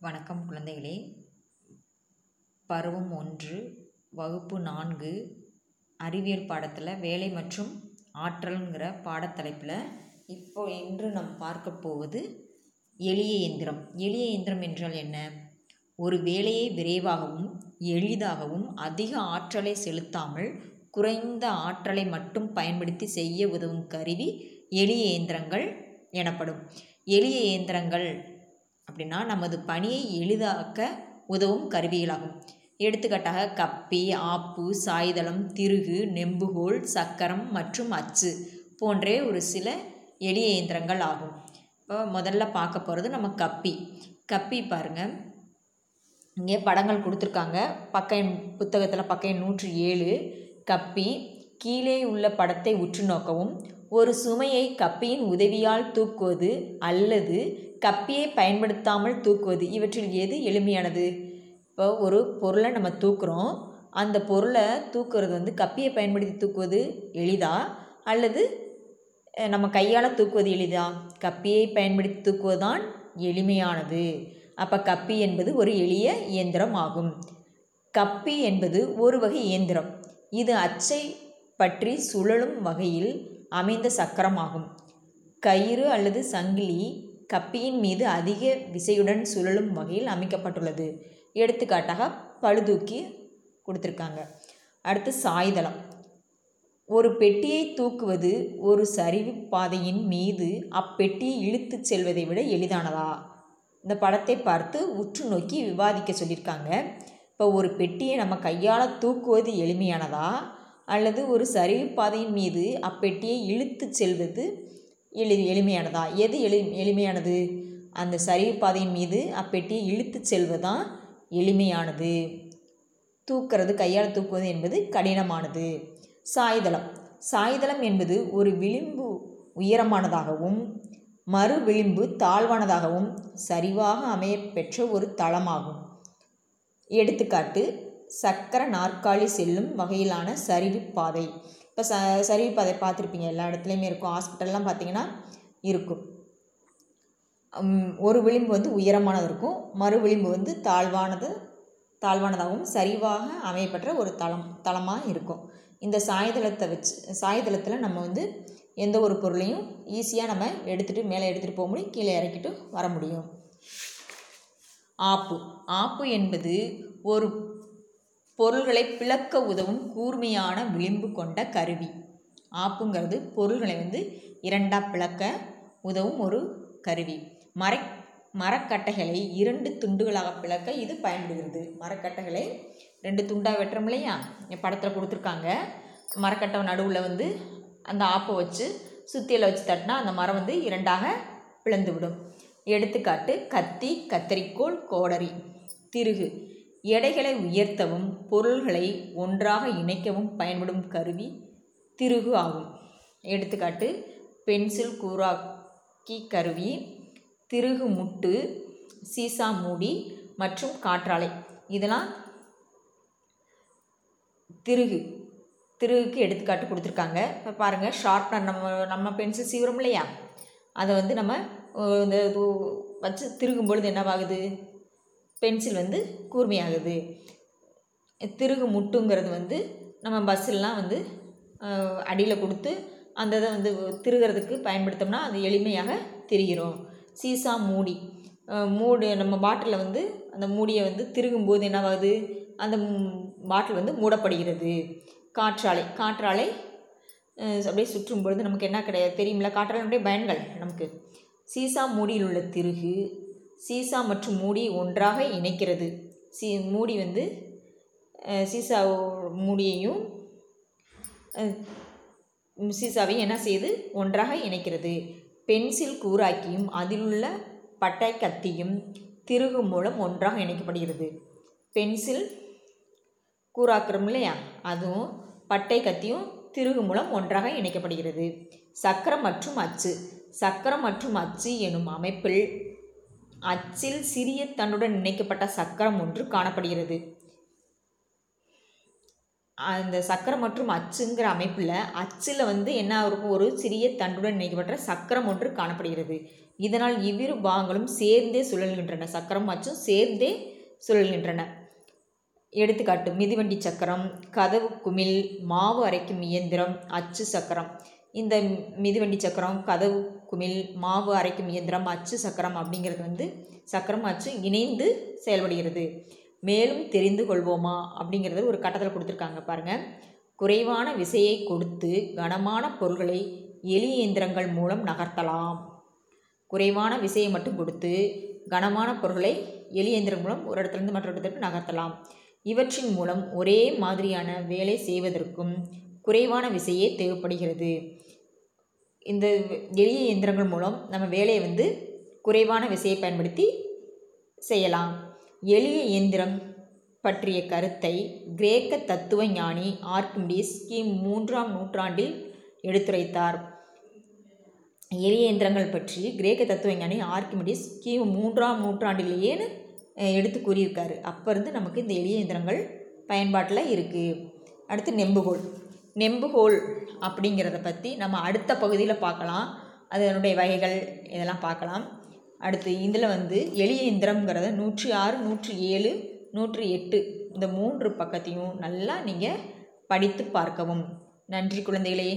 வணக்கம் குழந்தைகளே. பருவம் ஒன்று வகுப்பு நான்கு அறிவியல் பாடத்தில் வேலை மற்றும் ஆற்றல்ங்கிற பாடத்தலைப்பில் இப்போ இன்று நாம் பார்க்க போவது எளிய இயந்திரம். எளிய இயந்திரம் என்றால் என்ன? ஒரு வேலையை விரைவாகவும் எளிதாகவும் அதிக ஆற்றலை செலுத்தாமல் குறைந்த ஆற்றலை மட்டும் பயன்படுத்தி செய்ய உதவும் கருவி எளிய இயந்திரங்கள் எனப்படும். எளிய இயந்திரங்கள் அப்படின்னா நமது பணியை எளிதாக்க உதவும் கருவிகளாகும். எடுத்துக்காட்டாக கப்பி ஆப்பு சாய்தளம் திருகு நெம்புகோல் சக்கரம் மற்றும் அச்சு போன்றே ஒரு சில எளிய இயந்திரங்கள் ஆகும். இப்போ முதல்ல பார்க்க போகிறது நம்ம கப்பி. கப்பி பாருங்கள் இங்கே படங்கள் கொடுத்துருக்காங்க. பக்க புத்தகத்தில் பக்கம் நூற்றி ஏழு. கப்பி கீழே உள்ள படத்தை உற்று நோக்கவும் ஒரு சுமையை கப்பியின் உதவியால் தூக்குவது அல்லது கப்பியை பயன்படுத்தாமல் தூக்குவது இவற்றில் எது எளிமையானது? இப்போ ஒரு பொருளை நம்ம தூக்குறோம். அந்த பொருளை தூக்குறது வந்து கப்பியை பயன்படுத்தி தூக்குவது எளிதா? அல்லது நம்ம கையால் தூக்குவது எளிதா? கப்பியை பயன்படுத்தி தூக்குவது தான் எளிமையானது. அப்போ கப்பி என்பது ஒரு எளிய இயந்திரம் ஆகும். கப்பி என்பது ஒரு வகை இயந்திரம். இது அச்சை பற்றி சுழலும் வகையில் அமைந்த சக்கரமாகும். கயிறு அல்லது சங்கிலி கப்பியின் மீது அதிக விசையுடன் சுழலும் வகையில் அமைக்கப்பட்டுள்ளது. எடுத்துக்காட்டாக பழுதூக்கி கொடுத்துருக்காங்க. அடுத்து சாய்தளம். ஒரு பெட்டியை தூக்குவது ஒரு சரிவு பாதையின் மீது அப்பெட்டியை இழுத்து செல்வதை விட எளிதானதா? இந்த படத்தை பார்த்து உற்று நோக்கி விவாதிக்க சொல்லியிருக்காங்க. இப்போ ஒரு பெட்டியை நம்ம கையால் தூக்குவது எளிமையானதா? அல்லது ஒரு சரிவு பாதையின் மீது அப்பெட்டியை இழுத்து செல்வது எளி எளிமையானதா? எது எளி எளிமையானது? அந்த சரிவு பாதையின் மீது அப்பெட்டியை இழுத்து செல்வதுதான் எளிமையானது? தூக்கிறது கையால் தூக்குவது என்பது கடினமானது. சாய்தளம். சாய்தளம் என்பது ஒரு விளிம்பு உயரமானதாகவும் மறு விளிம்பு தாழ்வானதாகவும் சரிவாக அமைய பெற்ற ஒரு தளமாகும். எடுத்துக்காட்டு சக்கர நாற்காலி செல்லும் வகையிலான சரிவு பாதை. இப்போ ச சரிவு பாதை பார்த்துருப்பீங்க எல்லா இடத்துலையுமே இருக்கும். ஹாஸ்பிட்டல்லாம் பார்த்தீங்கன்னா இருக்கும். ஒரு விளிம்பு வந்து உயரமானது இருக்கும். மறு விளிம்பு வந்து தாழ்வானது தாழ்வானதாகவும் சரிவாக அமையப்பெற்ற ஒரு தளம் தளமாக இருக்கும். இந்த சாய்தளத்தை வச்சு சாய்தளத்தில் நம்ம வந்து எந்த ஒரு பொருளையும் ஈஸியாக நம்ம எடுத்துகிட்டு மேலே எடுத்துகிட்டு போக முடியும். கீழே இறக்கிட்டு வர முடியும். ஆப்பு. ஆப்பு என்பது ஒரு பொருள்களை பிளக்க உதவும் கூர்மையான விளிம்பு கொண்ட கருவி. ஆப்புங்கிறது பொருள்களை வந்து இரண்டாக பிளக்க உதவும் ஒரு கருவி. மர மரக்கட்டைகளை இரண்டு துண்டுகளாக பிளக்க இது பயன்படுகிறது. மரக்கட்டைகளை ரெண்டு துண்டாக வெட்டுறோம் இல்லையா? படத்தில் கொடுத்துருக்காங்க. மரக்கட்டை நடுவில் வந்து அந்த ஆப்பை வச்சு சுத்தியில் வச்சு தட்டினா அந்த மரம் வந்து இரண்டாக பிளந்து விடும் எடுத்துக்காட்டு கத்தி கத்தரிக்கோல் கோடரி திருகு. எடைகளை உயர்த்தவும் பொருள்களை ஒன்றாக இணைக்கவும் பயன்படும் கருவி திருகு ஆகும். எடுத்துக்காட்டு பென்சில் கூராக்கி கருவி திருகு முட்டு சீசா மூடி மற்றும் காற்றாலை. இதெல்லாம் திருகு திருகுக்கு எடுத்துக்காட்டு கொடுத்துருக்காங்க. இப்போ பாருங்கள் ஷார்ப்னர் நம்ம நம்ம பென்சில் சீவிரம் இல்லையா? அதை வந்து நம்ம இந்த வச்சு திருகும் பொழுது என்னவாகுது? பென்சில் வந்து கூர்மையாகுது. திருகு முட்டுங்கிறது வந்து நம்ம பஸ்ஸெல்லாம் வந்து அடியில் கொடுத்து அந்த இதை வந்து திருகிறதுக்கு பயன்படுத்தோம்னா அது எளிமையாக திரிகிறோம். சீசா மூடி. மூடு நம்ம பாட்டிலில் வந்து அந்த மூடியை வந்து திருகும்போது என்னவாகுது? அந்த பாட்டில் வந்து மூடப்படுகிறது. காற்றாலை காற்றாலை அப்படியே சுற்றும் பொழுது நமக்கு என்ன கிடையாது? தெரியுமில்ல? காற்றாலையுடைய பயன்கள் நமக்கு. சீசா மூடியில் உள்ள திருகு சீசா மற்றும் மூடி ஒன்றாக இணைக்கிறது. சீ மூடி வந்து சீசா மூடியையும் சீசாவையும் என்ன செய்து? ஒன்றாக இணைக்கிறது. பென்சில் கூராக்கியும் அதிலுள்ள பட்டை கத்தியும் திருகு மூலம் ஒன்றாக இணைக்கப்படுகிறது. பென்சில் கூறாக்குறோம் இல்லையா? அதுவும் பட்டை கத்தியும் திருகு மூலம் ஒன்றாக இணைக்கப்படுகிறது. சக்கரம் மற்றும் அச்சு. சக்கரம் மற்றும் அச்சு எனும் அமைப்பில் அச்சில் சிறிய தண்டுடன் இணைக்கப்பட்ட சக்கரம் ஒன்று காணப்படுகிறது. அந்த சக்கரம் மற்றும் அச்சுங்கிற அமைப்பில் அச்சில் வந்து என்ன இருக்கும்? ஒரு சிறிய தண்டுடன் இணைக்கப்பட்ட சக்கரம் ஒன்று காணப்படுகிறது. இதனால் இவ்விரு பாகங்களும் சேர்ந்தே சுழல்கின்றன. சக்கரம் அச்சும் சேர்ந்தே சுழல்கின்றன. எடுத்துக்காட்டு மிதிவண்டி சக்கரம் கதவு குமிழ் மாவு அரைக்கும் இயந்திரம் அச்சு சக்கரம். இந்த மிதிவண்டி சக்கரம் கதவு குமிழ் மாவு அரைக்கும் இயந்திரம் அச்சு சக்கரம் அப்படிங்கிறது வந்து சக்கரம் அச்சு இணைந்து செயல்படுகிறது. மேலும் தெரிந்து கொள்வோமா அப்படிங்கிறது ஒரு கட்டத்தில் கொடுத்துருக்காங்க பாருங்கள் குறைவான விசையை கொடுத்து கனமான பொருள்களை எளிய இயந்திரங்கள் மூலம் நகர்த்தலாம். குறைவான விசையை மட்டும் கொடுத்து கனமான பொருள்களை எளிய இயந்திரம் மூலம் ஒரு இடத்துலேருந்து மற்ற இடத்திற்கு நகர்த்தலாம். இவற்றின் மூலம் ஒரே மாதிரியான வேலை செய்வதற்கும் குறைவான விசையே தேவைப்படுகிறது. இந்த எளிய இயந்திரங்கள் மூலம் நம்ம வேலையை வந்து குறைவான விசையை பயன்படுத்தி செய்யலாம். எளிய இயந்திரம் பற்றிய கருத்தை கிரேக்க தத்துவ ஞானி ஆர்கிமிடிஸ் கிம் மூன்றாம் நூற்றாண்டில் எடுத்துரைத்தார். எளிய இயந்திரங்கள் பற்றி கிரேக்க தத்துவ ஞானி ஆர்கிமிடிஸ் கிம் மூன்றாம் நூற்றாண்டிலேன்னு எடுத்து கூறியிருக்காரு. அப்போ இருந்து நமக்கு இந்த எளிய இயந்திரங்கள் பயன்பாட்டில் இருக்குது அடுத்து நெம்புகோல் நெம்புகோல் அப்படிங்கிறத பற்றி நம்ம அடுத்த பகுதியில் பார்க்கலாம். அதனுடைய வகைகள் இதெல்லாம் பார்க்கலாம். அடுத்து இதில் வந்து எளிய இந்திரம்ங்கிறத நூற்றி ஆறு நூற்றி ஏழு நூற்றி எட்டு இந்த மூன்று பக்கத்தையும் நல்லா நீங்கள் படித்து பார்க்கவும். நன்றி குழந்தைகளே.